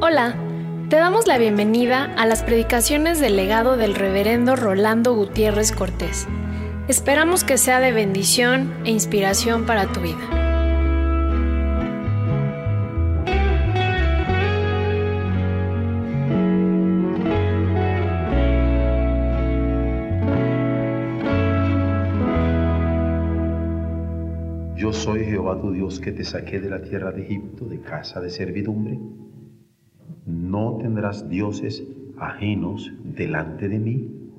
Hola, te damos la bienvenida a las predicaciones del legado del reverendo Rolando Gutiérrez Cortés. Esperamos que sea de bendición e inspiración para tu vida. Dios que te saqué de la tierra de Egipto, de casa de servidumbre. No tendrás dioses ajenos delante de mí.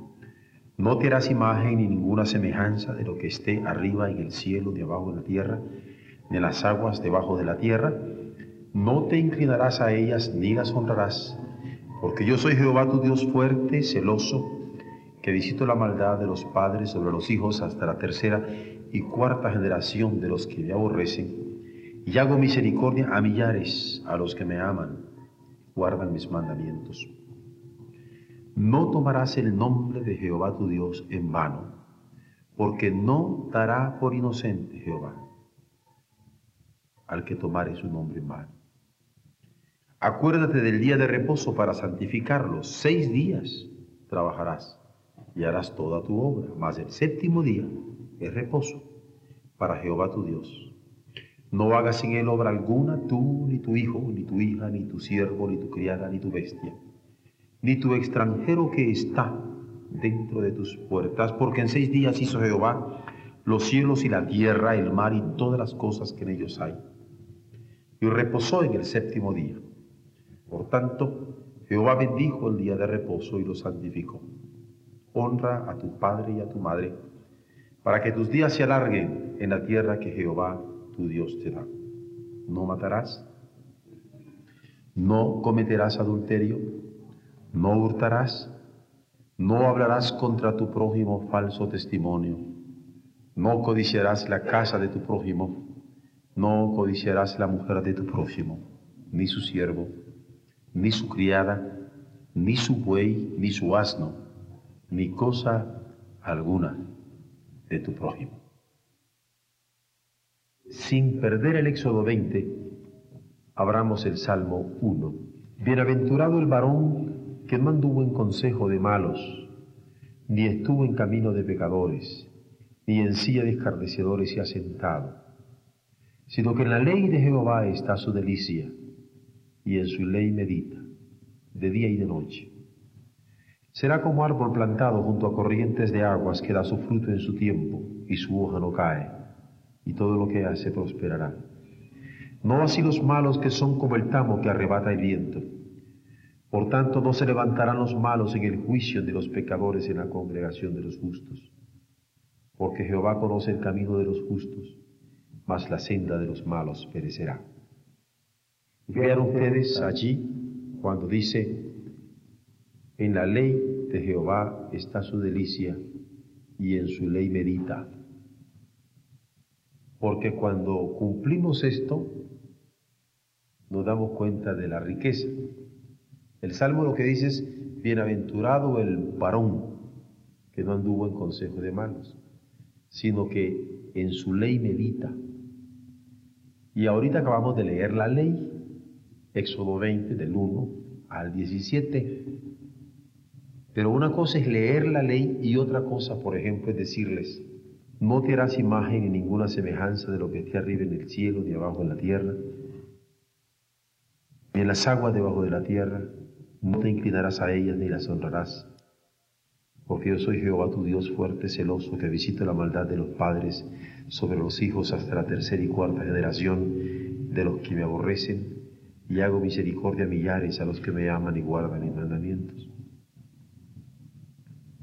No te harás imagen ni ninguna semejanza de lo que esté arriba en el cielo, de abajo en la tierra, en las aguas debajo de la tierra. No te inclinarás a ellas ni las honrarás, porque yo soy Jehová tu Dios fuerte, celoso, que visito la maldad de los padres sobre los hijos hasta la tercera y cuarta generación de los que me aborrecen, y hago misericordia a millares, a los que me aman, guardan mis mandamientos. No tomarás el nombre de Jehová tu Dios en vano, porque no dará por inocente Jehová al que tomare su nombre en vano. Acuérdate del día de reposo para santificarlo. Seis días trabajarás y harás toda tu obra, mas el séptimo día es reposo para Jehová tu Dios. No hagas en él obra alguna, tú, ni tu hijo, ni tu hija, ni tu siervo, ni tu criada, ni tu bestia ni tu extranjero que está dentro de tus puertas, porque en seis días hizo Jehová los cielos y la tierra, el mar y todas las cosas que en ellos hay. Y reposó en el séptimo día. Por tanto, Jehová bendijo el día de reposo y lo santificó. Honra a tu padre y a tu madre, para que tus días se alarguen en la tierra que Jehová tu Dios te da. No matarás, no cometerás adulterio, no hurtarás, no hablarás contra tu prójimo falso testimonio, no codiciarás la casa de tu prójimo, no codiciarás la mujer de tu prójimo, ni su siervo, ni su criada, ni su buey, ni su asno, ni cosa alguna tu prójimo. Sin perder el Éxodo 20, abramos el Salmo 1. Bienaventurado el varón que no anduvo en consejo de malos, ni estuvo en camino de pecadores, ni en silla de escarnecedores se ha sentado, sino que en la ley de Jehová está su delicia, y en su ley medita, de día y de noche. Será como árbol plantado junto a corrientes de aguas que da su fruto en su tiempo, y su hoja no cae, y todo lo que hace prosperará. No así los malos que son como el tamo que arrebata el viento. Por tanto, no se levantarán los malos en el juicio de los pecadores en la congregación de los justos. Porque Jehová conoce el camino de los justos, mas la senda de los malos perecerá. Vean ustedes allí cuando dice, en la ley de Jehová está su delicia y en su ley medita. Porque cuando cumplimos esto, nos damos cuenta de la riqueza el Salmo lo que dice es, bienaventurado el varón que no anduvo en consejo de malos, sino que en su ley medita. Y ahorita acabamos de leer la ley, Éxodo 20, del 1 al 17. Pero una cosa es leer la ley y otra cosa, por ejemplo, es decirles, no te harás imagen ni ninguna semejanza de lo que esté arriba en el cielo, ni abajo en la tierra, ni en las aguas debajo de la tierra, no te inclinarás a ellas ni las honrarás, porque yo soy Jehová tu Dios fuerte, celoso, que visita la maldad de los padres sobre los hijos hasta la tercera y cuarta generación de los que me aborrecen, y hago misericordia a millares a los que me aman y guardan mis mandamientos.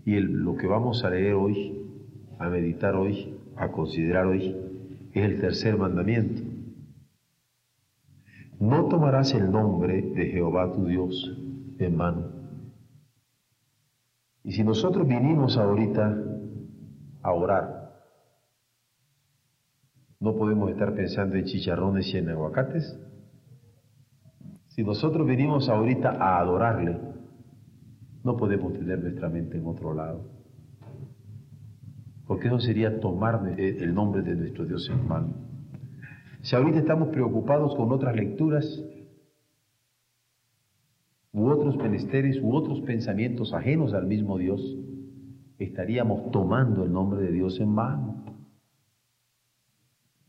Y lo que vamos a leer hoy, a meditar hoy, a considerar hoy, es el tercer mandamiento. No tomarás el nombre de Jehová tu Dios hermano. Y si nosotros vinimos ahorita a orar, no podemos estar pensando en chicharrones y en aguacates. Si nosotros venimos ahorita a adorarle, no podemos tener nuestra mente en otro lado. porque eso sería tomar el nombre de nuestro Dios en vano. Si ahorita estamos preocupados con otras lecturas, u otros menesteres, u otros pensamientos ajenos al mismo Dios, estaríamos tomando el nombre de Dios en vano.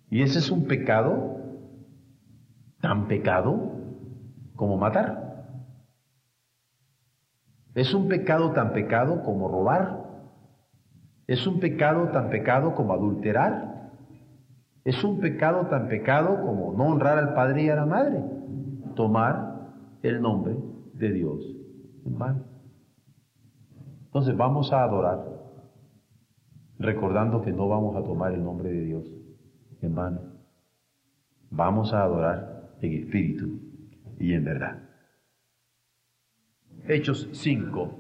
Y ese es un pecado, tan pecado como matar. Es un pecado tan pecado como robar. Es un pecado tan pecado como adulterar. Es un pecado tan pecado como no honrar al padre y a la madre. Tomar el nombre de Dios en vano. Entonces vamos a adorar recordando que no vamos a tomar el nombre de Dios en vano. Vamos a adorar en espíritu y en verdad. Hechos 5.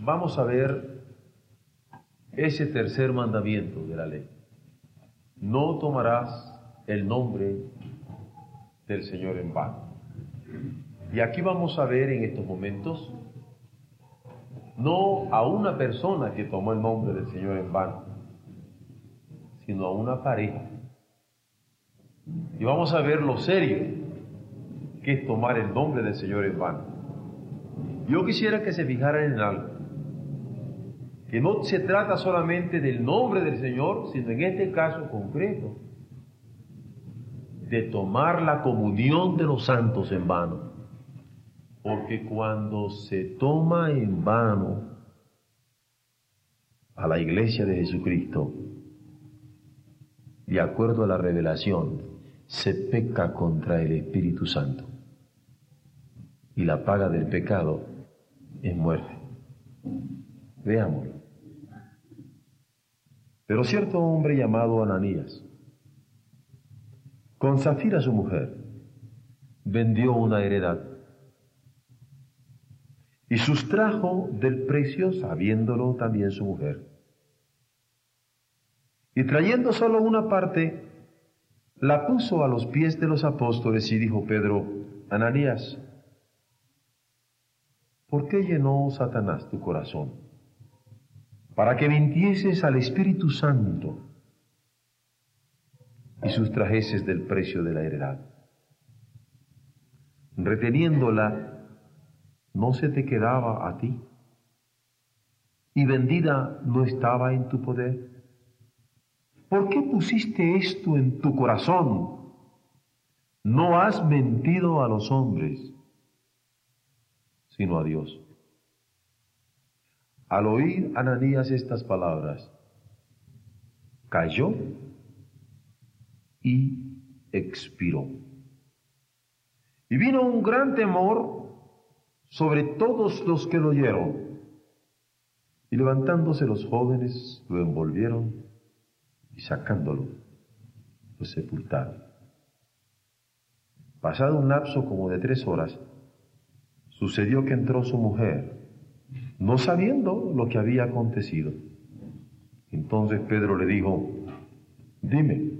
Vamos a ver ese tercer mandamiento de la ley. No tomarás el nombre del Señor en vano. Y aquí vamos a ver en estos momentos no a una persona que tomó el nombre del Señor en vano, sino a una pareja. Y vamos a ver lo serio que es tomar el nombre del Señor en vano. Yo quisiera que se fijaran en algo, que no se trata solamente del nombre del Señor, sino en este caso concreto, de tomar la comunión de los santos en vano. Porque cuando se toma en vano a la iglesia de Jesucristo, de acuerdo a la revelación, se peca contra el Espíritu Santo. Y la paga del pecado es muerte. Veámoslo. Pero cierto hombre llamado Ananías, con Zafira su mujer, vendió una heredad y sustrajo del precio sabiéndolo también su mujer. Y trayendo solo una parte, la puso a los pies de los apóstoles y dijo Pedro, Ananías, ¿por qué llenó Satanás tu corazón? Para que mintieses al Espíritu Santo y sustrajeses del precio de la heredad. Reteniéndola no se te quedaba a ti y vendida no estaba en tu poder. ¿Por qué pusiste esto en tu corazón? No has mentido a los hombres, sino a Dios. Al oír Ananías estas palabras, cayó y expiró. Y vino un gran temor sobre todos los que lo oyeron. Y levantándose los jóvenes lo envolvieron y sacándolo lo sepultaron. Pasado un lapso como de tres horas, sucedió que entró su mujer, no sabiendo lo que había acontecido. Entonces Pedro le dijo, dime,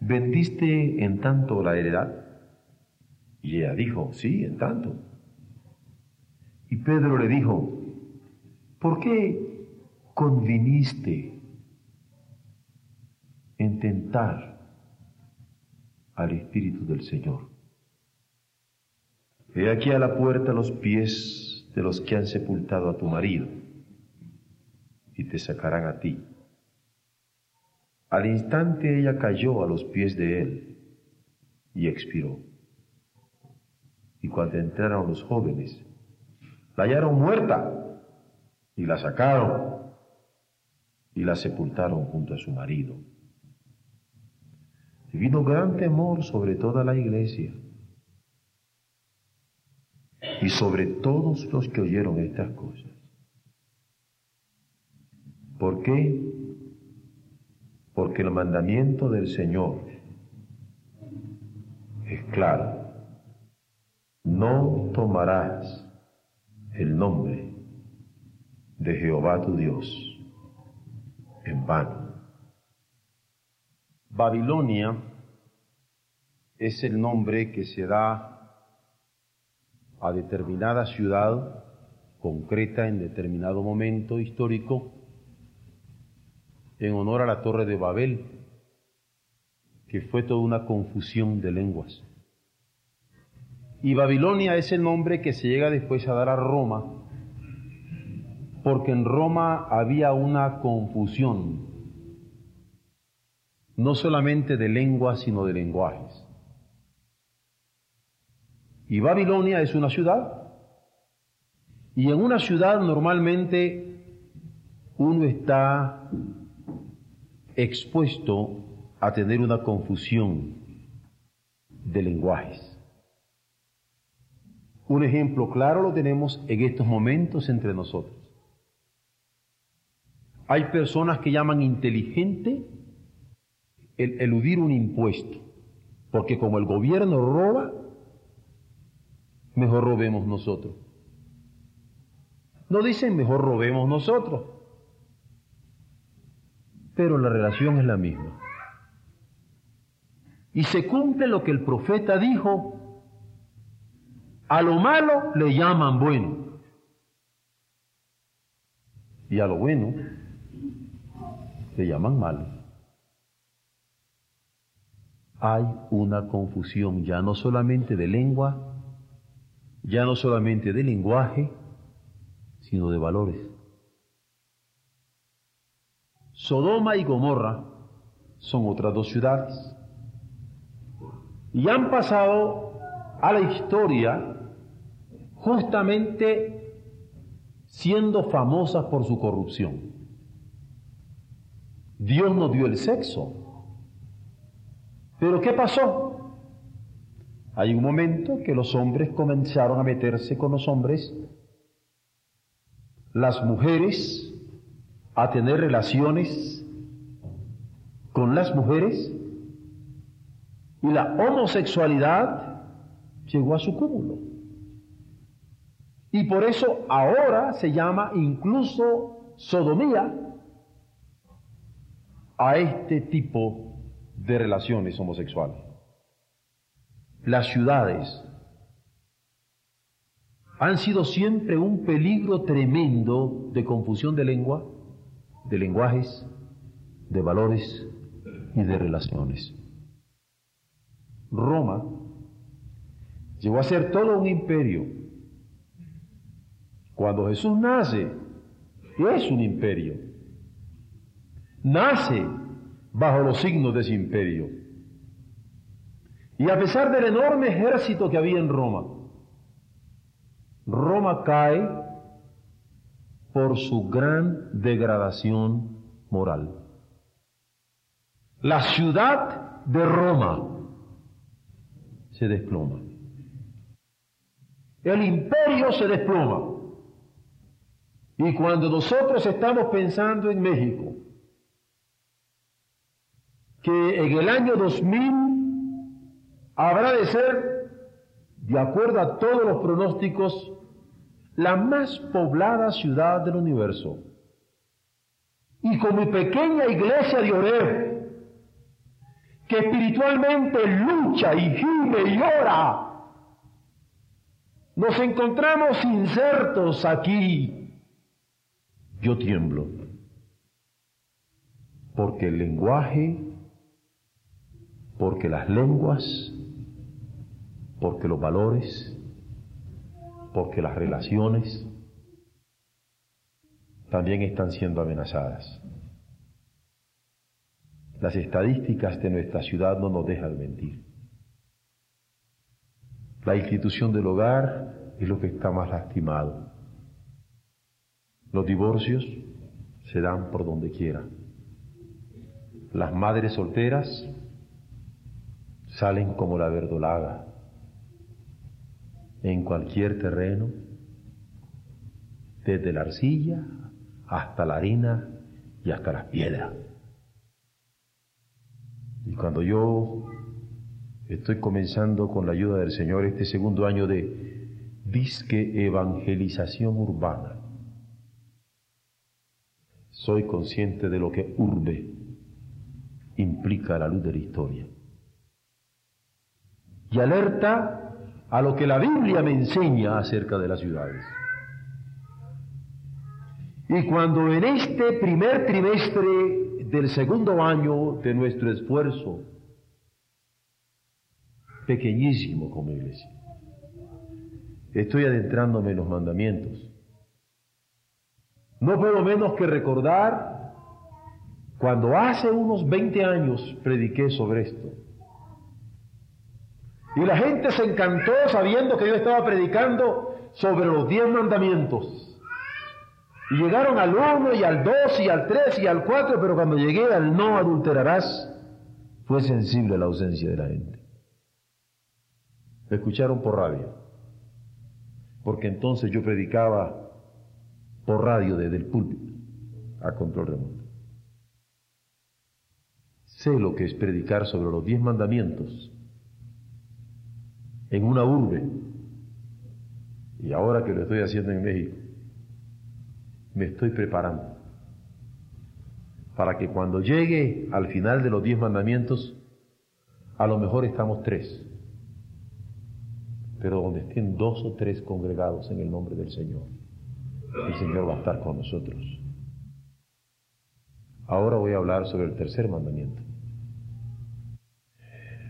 ¿vendiste en tanto la heredad? Y ella dijo, sí, en tanto. Y Pedro le dijo, ¿por qué conviniste en tentar al Espíritu del Señor? He aquí a la puerta los pies de los que han sepultado a tu marido y te sacarán a ti. Al instante ella cayó a los pies de él y expiró. Y cuando entraron los jóvenes, la hallaron muerta y la sacaron y la sepultaron junto a su marido. Y vino gran temor sobre toda la iglesia y sobre todos los que oyeron estas cosas. ¿Por qué? Porque el mandamiento del Señor es claro. No tomarás el nombre de Jehová tu Dios en vano. Babilonia es el nombre que se da a determinada ciudad concreta en determinado momento histórico en honor a la torre de Babel, que fue toda una confusión de lenguas. Y Babilonia es el nombre que se llega después a dar a Roma, porque en Roma había una confusión, no solamente de lenguas, sino de lenguajes. Y Babilonia es una ciudad, y en una ciudad normalmente uno está expuesto a tener una confusión de lenguajes. Un ejemplo claro lo tenemos en estos momentos entre nosotros. Hay personas que llaman inteligente el eludir un impuesto, porque como el gobierno roba, mejor robemos nosotros. No dicen mejor robemos nosotros, pero la relación es la misma. Y se cumple lo que el profeta dijo a lo malo le llaman bueno. Y a lo bueno le llaman malo. Hay una confusión ya no solamente de lengua, ya no solamente de lenguaje, sino de valores. Sodoma y Gomorra son otras dos ciudades. Y han pasado a la historia justamente siendo famosas por su corrupción. Dios nos dio el sexo. Pero ¿qué pasó? Hay un momento que los hombres comenzaron a meterse con los hombres, las mujeres a tener relaciones con las mujeres y la homosexualidad llegó a su cúmulo. Y por eso ahora se llama incluso sodomía a este tipo de relaciones homosexuales. Las ciudades han sido siempre un peligro tremendo de confusión de lengua, de lenguajes, de valores y de relaciones. Roma llegó a ser todo un imperio cuando Jesús nace, es un imperio. Nace bajo los signos de ese imperio. Y a pesar del enorme ejército que había en Roma, Roma cae por su gran degradación moral. La ciudad de Roma se desploma. El imperio se desploma. Y cuando nosotros estamos pensando en México, que en el año 2000 habrá de ser, de acuerdo a todos los pronósticos, la más poblada ciudad del universo. Y con mi pequeña iglesia de Oreb, que espiritualmente lucha y gime y ora, nos encontramos insertos aquí yo tiemblo, porque el lenguaje, porque las lenguas, porque los valores, porque las relaciones también están siendo amenazadas. Las estadísticas de nuestra ciudad no nos dejan mentir. La institución del hogar es lo que está más lastimado. Los divorcios se dan por donde quiera. Las madres solteras salen como la verdolaga en cualquier terreno, desde la arcilla hasta la harina y hasta las piedras. Y cuando yo estoy comenzando con la ayuda del Señor este segundo año de disque evangelización urbana, soy consciente de lo que urbe implica la luz de la historia. Y alerta a lo que la Biblia me enseña acerca de las ciudades. Y cuando en este primer trimestre del segundo año de nuestro esfuerzo, pequeñísimo como iglesia, estoy adentrándome en los mandamientos. No puedo menos que recordar cuando hace unos 20 años prediqué sobre esto. Y la gente se encantó sabiendo que yo estaba predicando sobre los diez mandamientos. Y llegaron al uno y al dos y al tres y al cuatro, pero cuando llegué al no adulterarás, fue sensible la ausencia de la gente. Me escucharon por radio, porque entonces yo predicaba por radio desde el púlpito a control remoto. Sé lo que es predicar sobre los diez mandamientos en una urbe, y ahora que lo estoy haciendo en México, me estoy preparando para que cuando llegue al final de los diez mandamientos, a lo mejor estamos tres, pero donde estén dos o tres congregados en el nombre del Señor, el Señor va a estar con nosotros. Ahora voy a hablar sobre el tercer mandamiento.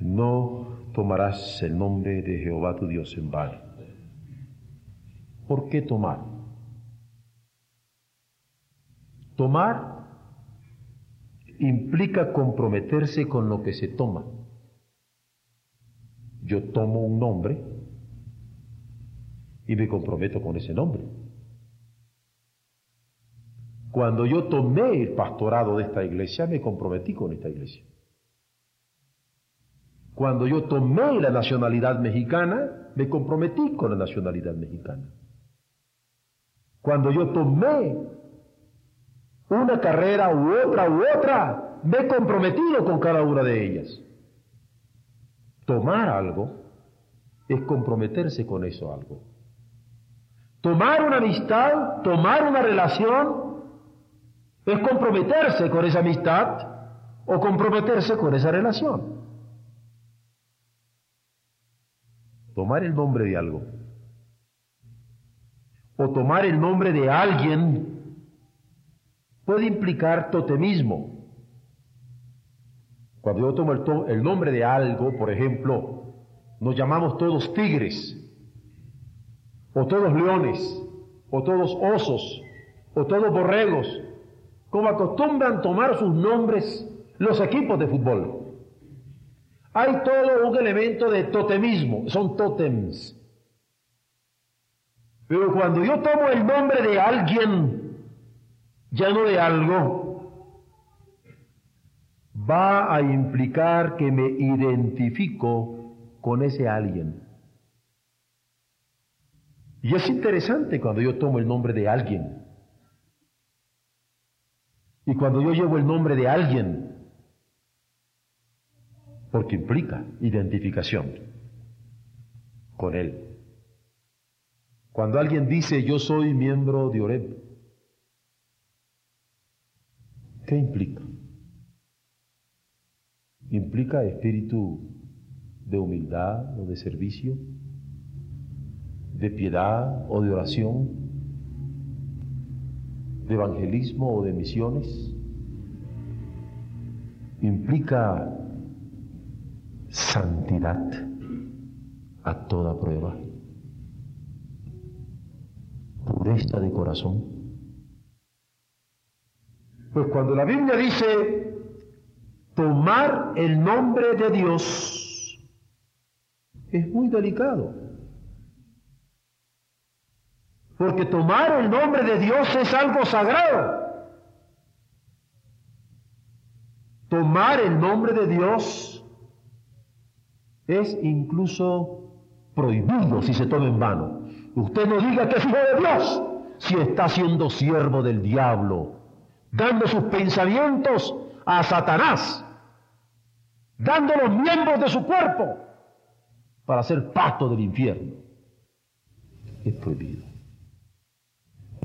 No tomarás el nombre de Jehová tu Dios en vano. ¿Por qué tomar? Tomar implica comprometerse con lo que se toma. Yo tomo un nombre y me comprometo con ese nombre. Cuando yo tomé el pastorado de esta iglesia, me comprometí con esta iglesia. Cuando yo tomé la nacionalidad mexicana, me comprometí con la nacionalidad mexicana. Cuando yo tomé una carrera u otra u otra, me he comprometido con cada una de ellas. Tomar algo es comprometerse con eso algo. Tomar una amistad, tomar una relación, es comprometerse con esa amistad o comprometerse con esa relación. Tomar el nombre de algo o tomar el nombre de alguien puede implicar totemismo. Cuando yo tomo el, el nombre de algo, por ejemplo, nos llamamos todos tigres, o todos leones, o todos osos, o todos borregos, como acostumbran tomar sus nombres los equipos de fútbol. Hay todo un elemento de totemismo, son tótems. Pero cuando yo tomo el nombre de alguien, ya no de algo, va a implicar que me identifico con ese alguien. Y es interesante cuando yo tomo el nombre de alguien. Y cuando yo llevo el nombre de alguien, porque implica identificación con Él. Cuando alguien dice yo soy miembro de Oreb, ¿qué implica? ¿Implica espíritu de humildad o de servicio? ¿De piedad o de oración? ¿De evangelismo o de misiones? ¿Implica santidad a toda prueba, pureza de corazón. Pues cuando la Biblia dice tomar el nombre de Dios, es muy delicado. Porque tomar el nombre de Dios es algo sagrado. Tomar el nombre de Dios es incluso prohibido si se toma en vano. Usted no diga que es hijo de Dios si está siendo siervo del diablo, dando sus pensamientos a Satanás, dando los miembros de su cuerpo para ser pasto del infierno. Es prohibido.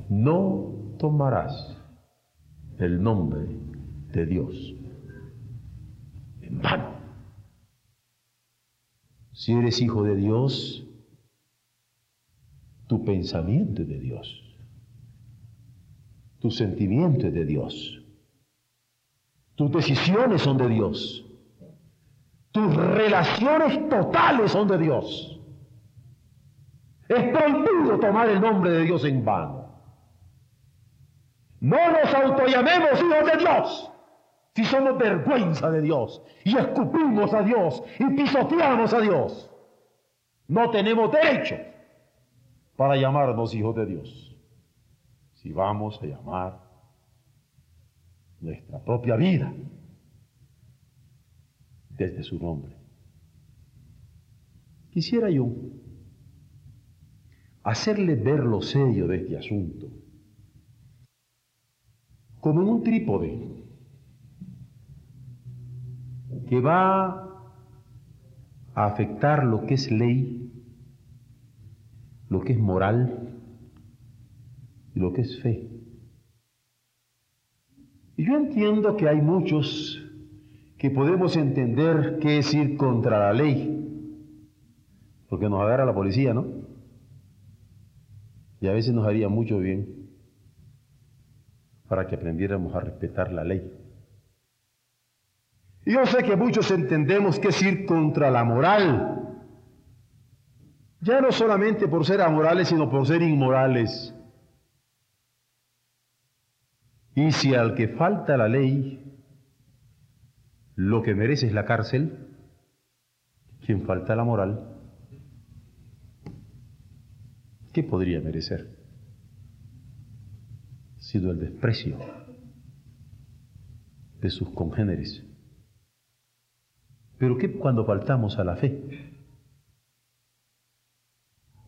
No tomarás el nombre de Dios en vano. Si eres hijo de Dios, tu pensamiento es de Dios, tu sentimiento es de Dios. Tus decisiones son de Dios. Tus relaciones totales son de Dios. Es prohibido tomar el nombre de Dios en vano. No nos autollamemos hijos de Dios si somos vergüenza de Dios y escupimos a Dios y pisoteamos a Dios. No tenemos derecho para llamarnos hijos de Dios. Si vamos a llamar nuestra propia vida desde su nombre. Quisiera yo hacerle ver lo serio de este asunto, como en un trípode que va a afectar lo que es ley, lo que es moral y lo que es fe. Y yo entiendo que hay muchos que podemos entender qué es ir contra la ley, porque nos agarra la policía, ¿no? Y a veces nos haría mucho bien para que aprendiéramos a respetar la ley. Yo sé que muchos entendemos que es ir contra la moral, ya no solamente por ser amorales, sino por ser inmorales. Y si al que falta la ley lo que merece es la cárcel, quien falta la moral, ¿qué podría merecer? Sido el desprecio de sus congéneres. Pero ¿qué cuando faltamos a la fe?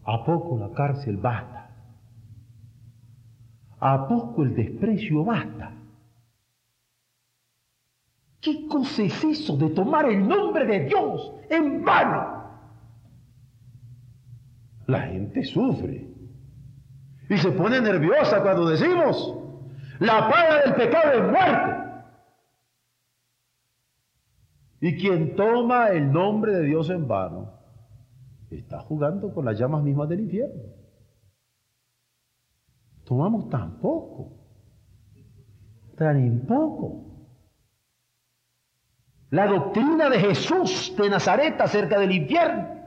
¿A poco la cárcel basta? ¿A poco el desprecio basta? ¿Qué cosa es eso de tomar el nombre de Dios en vano? la gente sufre y se pone nerviosa cuando decimos, la paga del pecado es muerte. Y quien toma el nombre de Dios en vano está jugando con las llamas mismas del infierno. Tomamos tan poco, tan poco. La doctrina de Jesús de Nazaret acerca del infierno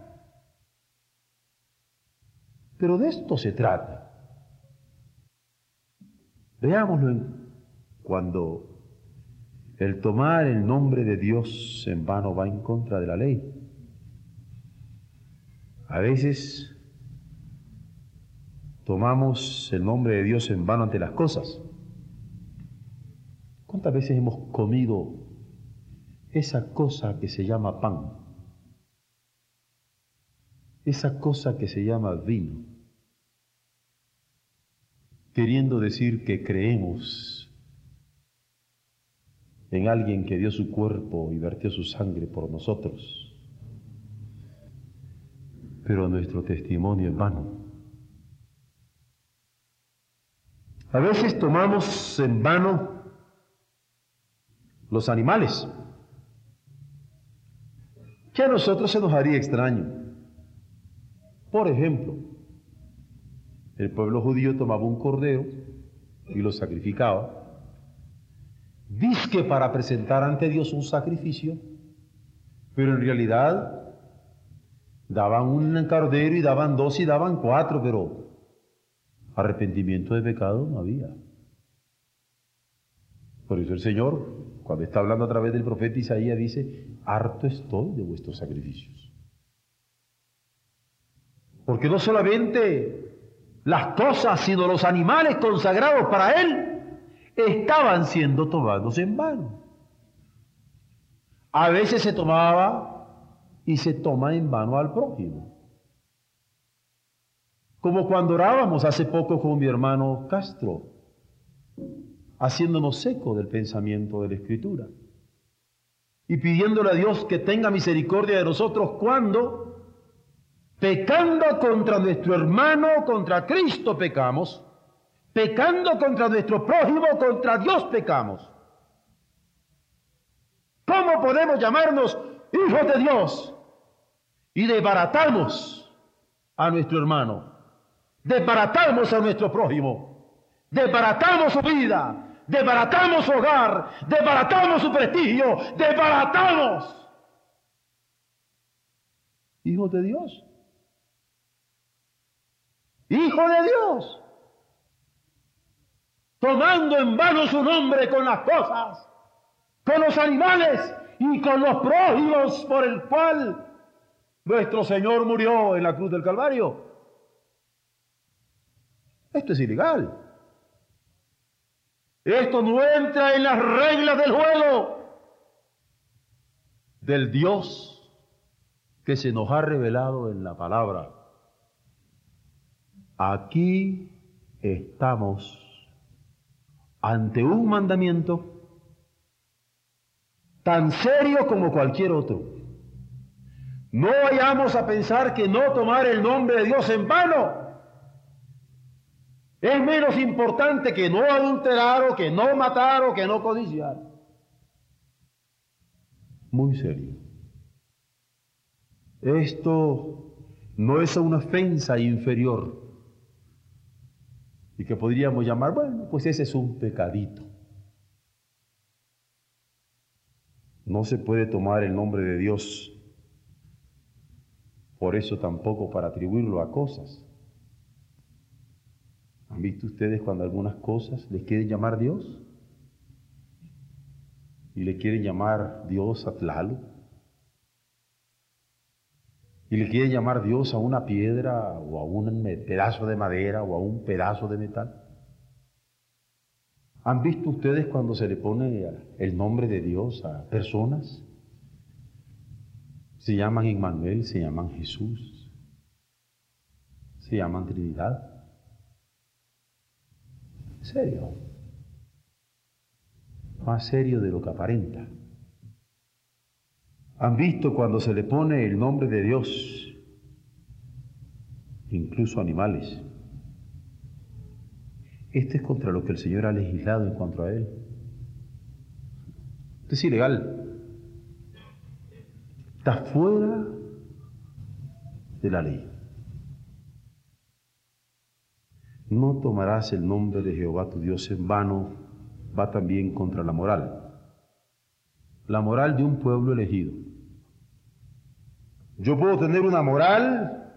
pero de esto se trata. Veámoslo cuando el tomar el nombre de Dios en vano va en contra de la ley. A veces tomamos el nombre de Dios en vano ante las cosas. ¿Cuántas veces hemos comido esa cosa que se llama pan? Esa cosa que se llama vino queriendo decir que creemos en alguien que dio su cuerpo y vertió su sangre por nosotros. Pero nuestro testimonio es vano. A veces tomamos en vano los animales, que a nosotros se nos haría extraño. Por ejemplo, el pueblo judío tomaba un cordero y lo sacrificaba. Disque para presentar ante Dios un sacrificio, pero en realidad daban un cordero y daban dos y daban cuatro, pero arrepentimiento de pecado no había. Por eso el Señor, cuando está hablando a través del profeta Isaías, dice, harto estoy de vuestros sacrificios. Porque no solamente las cosas, sino los animales consagrados para él, estaban siendo tomados en vano. A veces se tomaba y se toma en vano al prójimo. Como cuando orábamos hace poco con mi hermano Castro, haciéndonos seco del pensamiento de la Escritura y pidiéndole a Dios que tenga misericordia de nosotros cuando Pecando contra nuestro hermano, contra Cristo pecamos. Pecando contra nuestro prójimo, contra Dios pecamos. ¿Cómo podemos llamarnos hijos de Dios? Y desbaratamos a nuestro hermano, desbaratamos a nuestro prójimo, desbaratamos su vida, desbaratamos su hogar, desbaratamos su prestigio, desbaratamos. Hijos de Dios. Hijo de Dios. Tomando en vano su nombre con las cosas, con los animales y con los prójimos por el cual nuestro Señor murió en la cruz del Calvario. Esto es ilegal. Esto no entra en las reglas del juego del Dios que se nos ha revelado en la palabra. Aquí estamos ante un mandamiento tan serio como cualquier otro. No vayamos a pensar que no tomar el nombre de Dios en vano es menos importante que no adulterar o que no matar o que no codiciar. Muy serio. Esto no es una ofensa inferior y que podríamos llamar, bueno, pues ese es un pecadito. No se puede tomar el nombre de Dios por eso tampoco para atribuirlo a cosas. ¿Han visto ustedes cuando algunas cosas les quieren llamar Dios? Y le quieren llamar Dios a Tlalo. Y le quieren llamar Dios a una piedra o a un pedazo de madera o a un pedazo de metal. ¿Han visto ustedes cuando se le pone el nombre de Dios a personas? Se llaman Emmanuel, se llaman Jesús, se llaman Trinidad serio, más serio de lo que aparenta. Han visto cuando se le pone el nombre de Dios, incluso animales. Este es contra lo que el Señor ha legislado en cuanto a Él. Esto es ilegal. Está fuera de la ley. No tomarás el nombre de Jehová tu Dios en vano, va también contra la moral. La moral de un pueblo elegido. Yo puedo tener una moral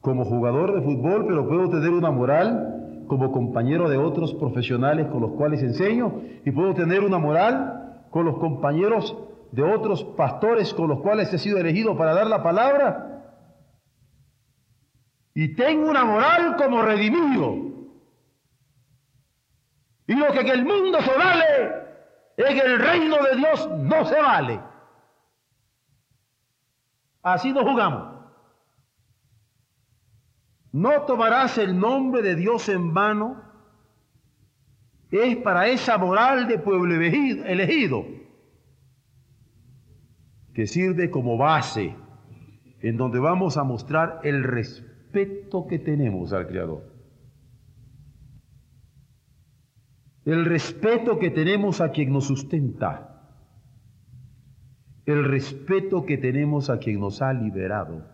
como jugador de fútbol, pero puedo tener una moral como compañero de otros profesionales con los cuales enseño y puedo tener una moral con los compañeros de otros pastores con los cuales he sido elegido para dar la palabra y tengo una moral como redimido. Y lo que en el mundo se vale, en el reino de Dios no se vale. Así no jugamos. No tomarás el nombre de Dios en vano. Es para esa moral de pueblo elegido que sirve como base en donde vamos a mostrar el respeto que tenemos al Creador. El respeto que tenemos a quien nos sustenta. El respeto que tenemos a quien nos ha liberado.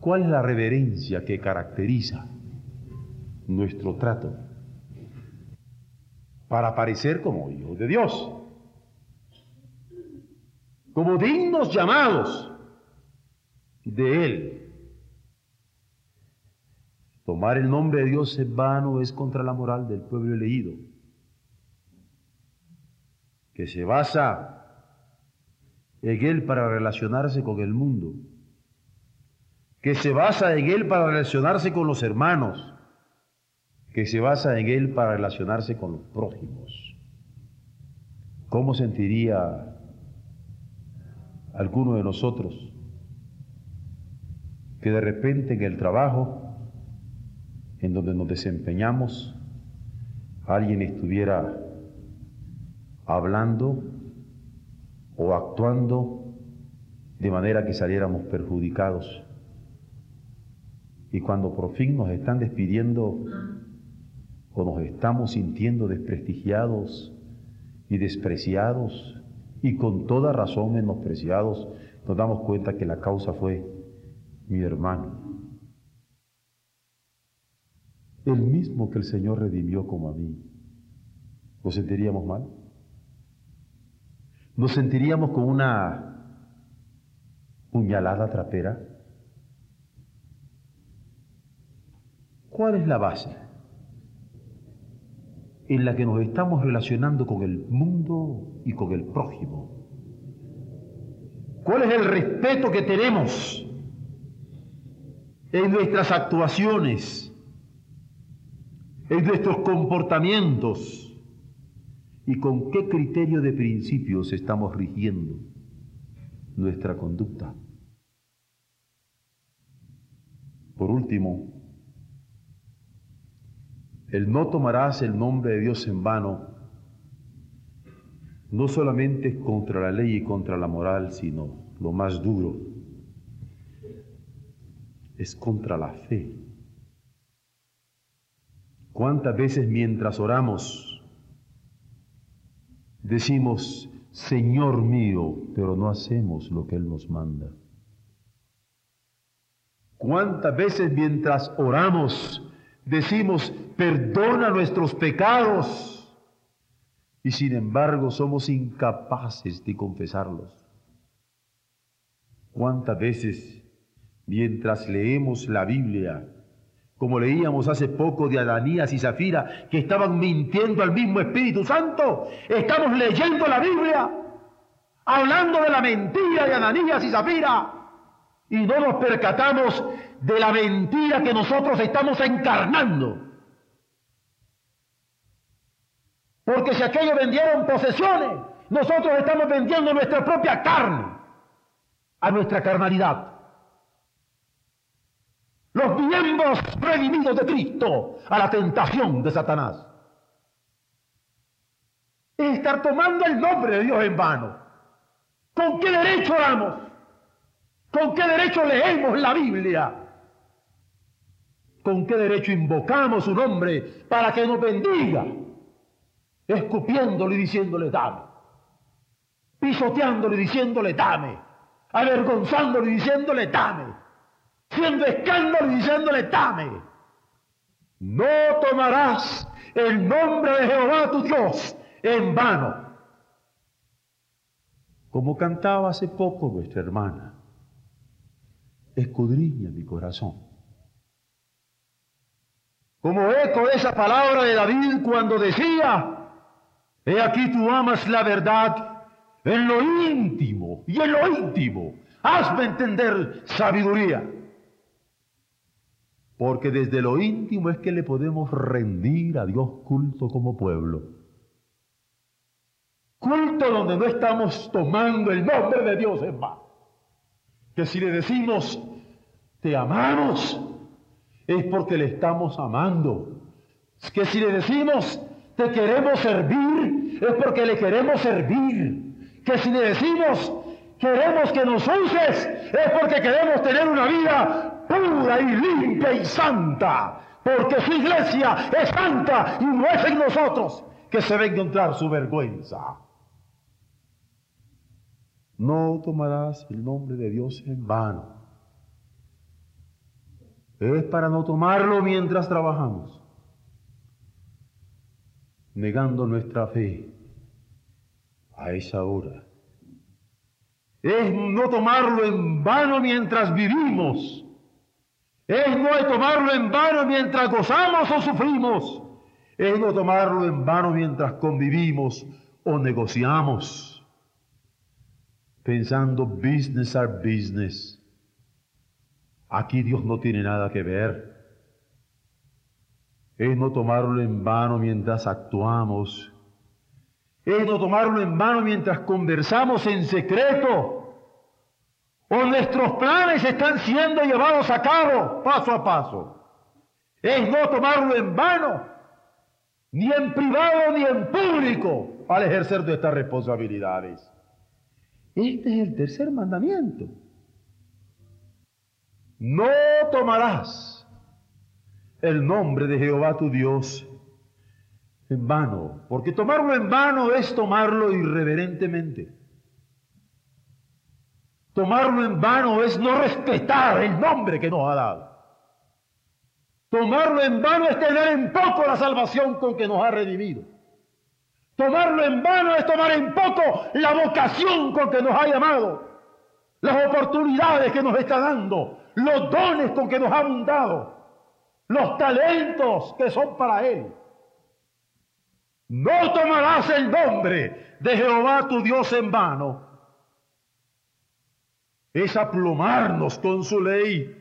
¿Cuál es la reverencia que caracteriza nuestro trato? Para parecer como hijos de Dios, como dignos llamados de Él. Tomar el nombre de Dios en vano es contra la moral del pueblo elegido, que se basa en Él para relacionarse con el mundo, que se basa en Él para relacionarse con los hermanos, que se basa en Él para relacionarse con los prójimos. ¿Cómo sentiría alguno de nosotros que de repente en el trabajo en donde nos desempeñamos alguien estuviera hablando o actuando de manera que saliéramos perjudicados. Y cuando por fin nos están despidiendo o nos estamos sintiendo desprestigiados y despreciados y con toda razón menospreciados, nos damos cuenta que la causa fue mi hermano. el mismo que el Señor redimió como a mí, ¿nos sentiríamos mal? ¿Nos sentiríamos con una puñalada trapera? ¿Cuál es la base en la que nos estamos relacionando con el mundo y con el prójimo? ¿Cuál es el respeto que tenemos en nuestras actuaciones, en nuestros comportamientos y con qué criterio de principios estamos rigiendo nuestra conducta? Por último, el no tomarás el nombre de Dios en vano no solamente es contra la ley y contra la moral, sino lo más duro, es contra la fe. ¿Cuántas veces mientras oramos decimos, Señor mío, pero no hacemos lo que Él nos manda? ¿Cuántas veces mientras oramos decimos, perdona nuestros pecados? y sin embargo somos incapaces de confesarlos. ¿Cuántas veces mientras leemos la Biblia, como leíamos hace poco de Adanías y Zafira, que estaban mintiendo al mismo Espíritu Santo, estamos leyendo la Biblia, hablando de la mentira de Adanías y Zafira, y no nos percatamos de la mentira que nosotros estamos encarnando? Porque si aquellos vendieron posesiones, nosotros estamos vendiendo nuestra propia carne a nuestra carnalidad. Los miembros redimidos de Cristo a la tentación de Satanás. Es estar tomando el nombre de Dios en vano. ¿Con qué derecho oramos? ¿Con qué derecho leemos la Biblia? ¿Con qué derecho invocamos su nombre para que nos bendiga? escupiéndole y diciéndole dame, pisoteándole y diciéndole dame, avergonzándole y diciéndole dame, siendo escándalo y diciéndole dame. No tomarás el nombre de Jehová tu Dios en vano. Como cantaba hace poco nuestra hermana, escudriña mi corazón. Como eco de esa palabra de David cuando decía, He aquí tú amas la verdad en lo íntimo y en lo íntimo. Hazme entender sabiduría. Porque desde lo íntimo es que le podemos rendir a Dios culto como pueblo. Culto donde no estamos tomando el nombre de Dios en vano. Que si le decimos, te amamos, es porque le estamos amando. Que si le decimos, te queremos servir, es porque le queremos servir. Que si le decimos, queremos que nos uses, es porque queremos tener una vida pura y limpia y santa. Porque su iglesia es santa y no es en nosotros que se va a encontrar su vergüenza. No tomarás el nombre de Dios en vano. Es para no tomarlo mientras trabajamos negando nuestra fe a esa hora. Es no tomarlo en vano mientras vivimos. Es no tomarlo en vano mientras gozamos o sufrimos. Es no tomarlo en vano mientras convivimos o negociamos. Pensando business are business. Aquí Dios no tiene nada que ver es no tomarlo en vano mientras actuamos, es no tomarlo en vano mientras conversamos en secreto, o nuestros planes están siendo llevados a cabo paso a paso. Es no tomarlo en vano, ni en privado ni en público, al ejercer de estas responsabilidades. Este es el tercer mandamiento. No tomarás el nombre de Jehová tu Dios en vano, porque tomarlo en vano es tomarlo irreverentemente. Tomarlo en vano es no respetar el nombre que nos ha dado. Tomarlo en vano es tener en poco la salvación con que nos ha redimido. Tomarlo en vano es tomar en poco la vocación con que nos ha llamado, las oportunidades que nos está dando, los dones con que nos ha abundado, los talentos que son para Él. No tomarás el nombre de Jehová tu Dios en vano. Es aplomarnos con su ley,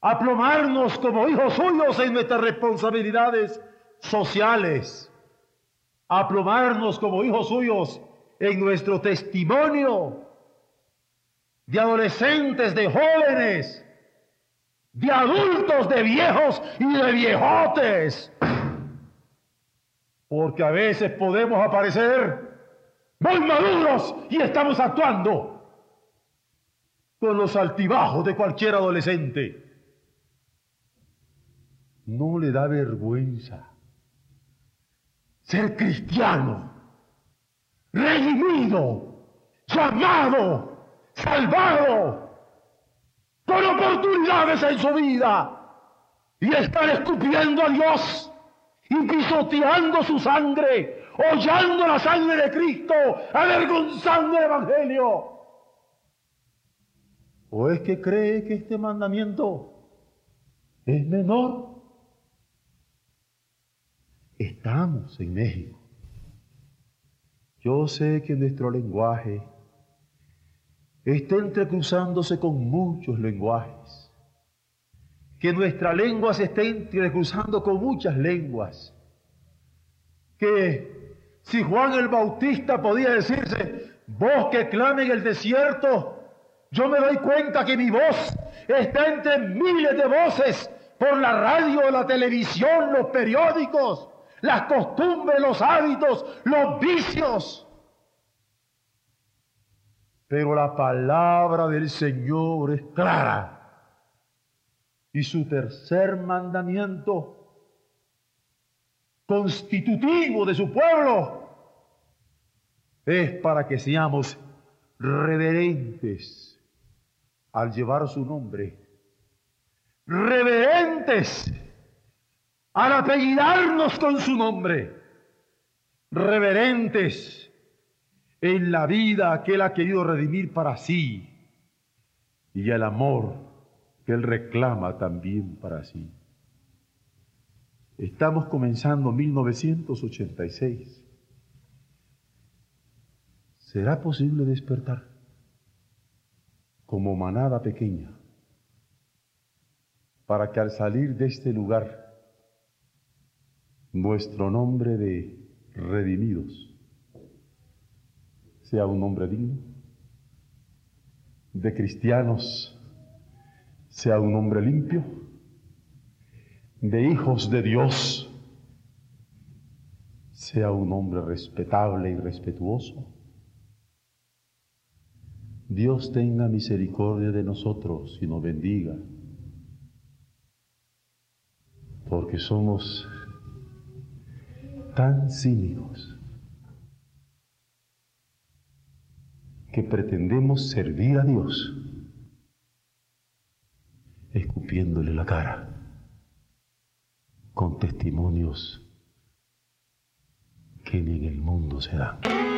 aplomarnos como hijos suyos en nuestras responsabilidades sociales, aplomarnos como hijos suyos en nuestro testimonio de adolescentes, de jóvenes, de adultos, de viejos y de viejotes. Porque a veces podemos aparecer muy maduros y estamos actuando con los altibajos de cualquier adolescente. No le da vergüenza ser cristiano, redimido, llamado, salvado, con oportunidades en su vida y estar escupiendo a Dios y pisoteando su sangre, hollando la sangre de Cristo, avergonzando el Evangelio. ¿O es que cree que este mandamiento es menor? Estamos en México. Yo sé que nuestro lenguaje está entrecruzándose con muchos lenguajes, que nuestra lengua se está entrecruzando con muchas lenguas, que si Juan el Bautista podía decirse, vos que clame en el desierto, yo me doy cuenta que mi voz está entre miles de voces por la radio, la televisión, los periódicos, las costumbres, los hábitos, los vicios. Pero la palabra del Señor es clara. Y su tercer mandamiento, constitutivo de su pueblo, es para que seamos reverentes al llevar su nombre, reverentes al apellidarnos con su nombre, reverentes en la vida que Él ha querido redimir para sí y el amor que Él reclama también para sí. Estamos comenzando 1986. ¿Será posible despertar? Como manada pequeña, para que al salir de este lugar, nuestro nombre de redimidos sea un nombre digno, de cristianos sea un nombre limpio, de hijos de Dios sea un hombre respetable y respetuoso Dios tenga misericordia de nosotros y nos bendiga, porque somos tan cínicos que pretendemos servir a Dios escupiéndole la cara con testimonios que ni en el mundo se dan.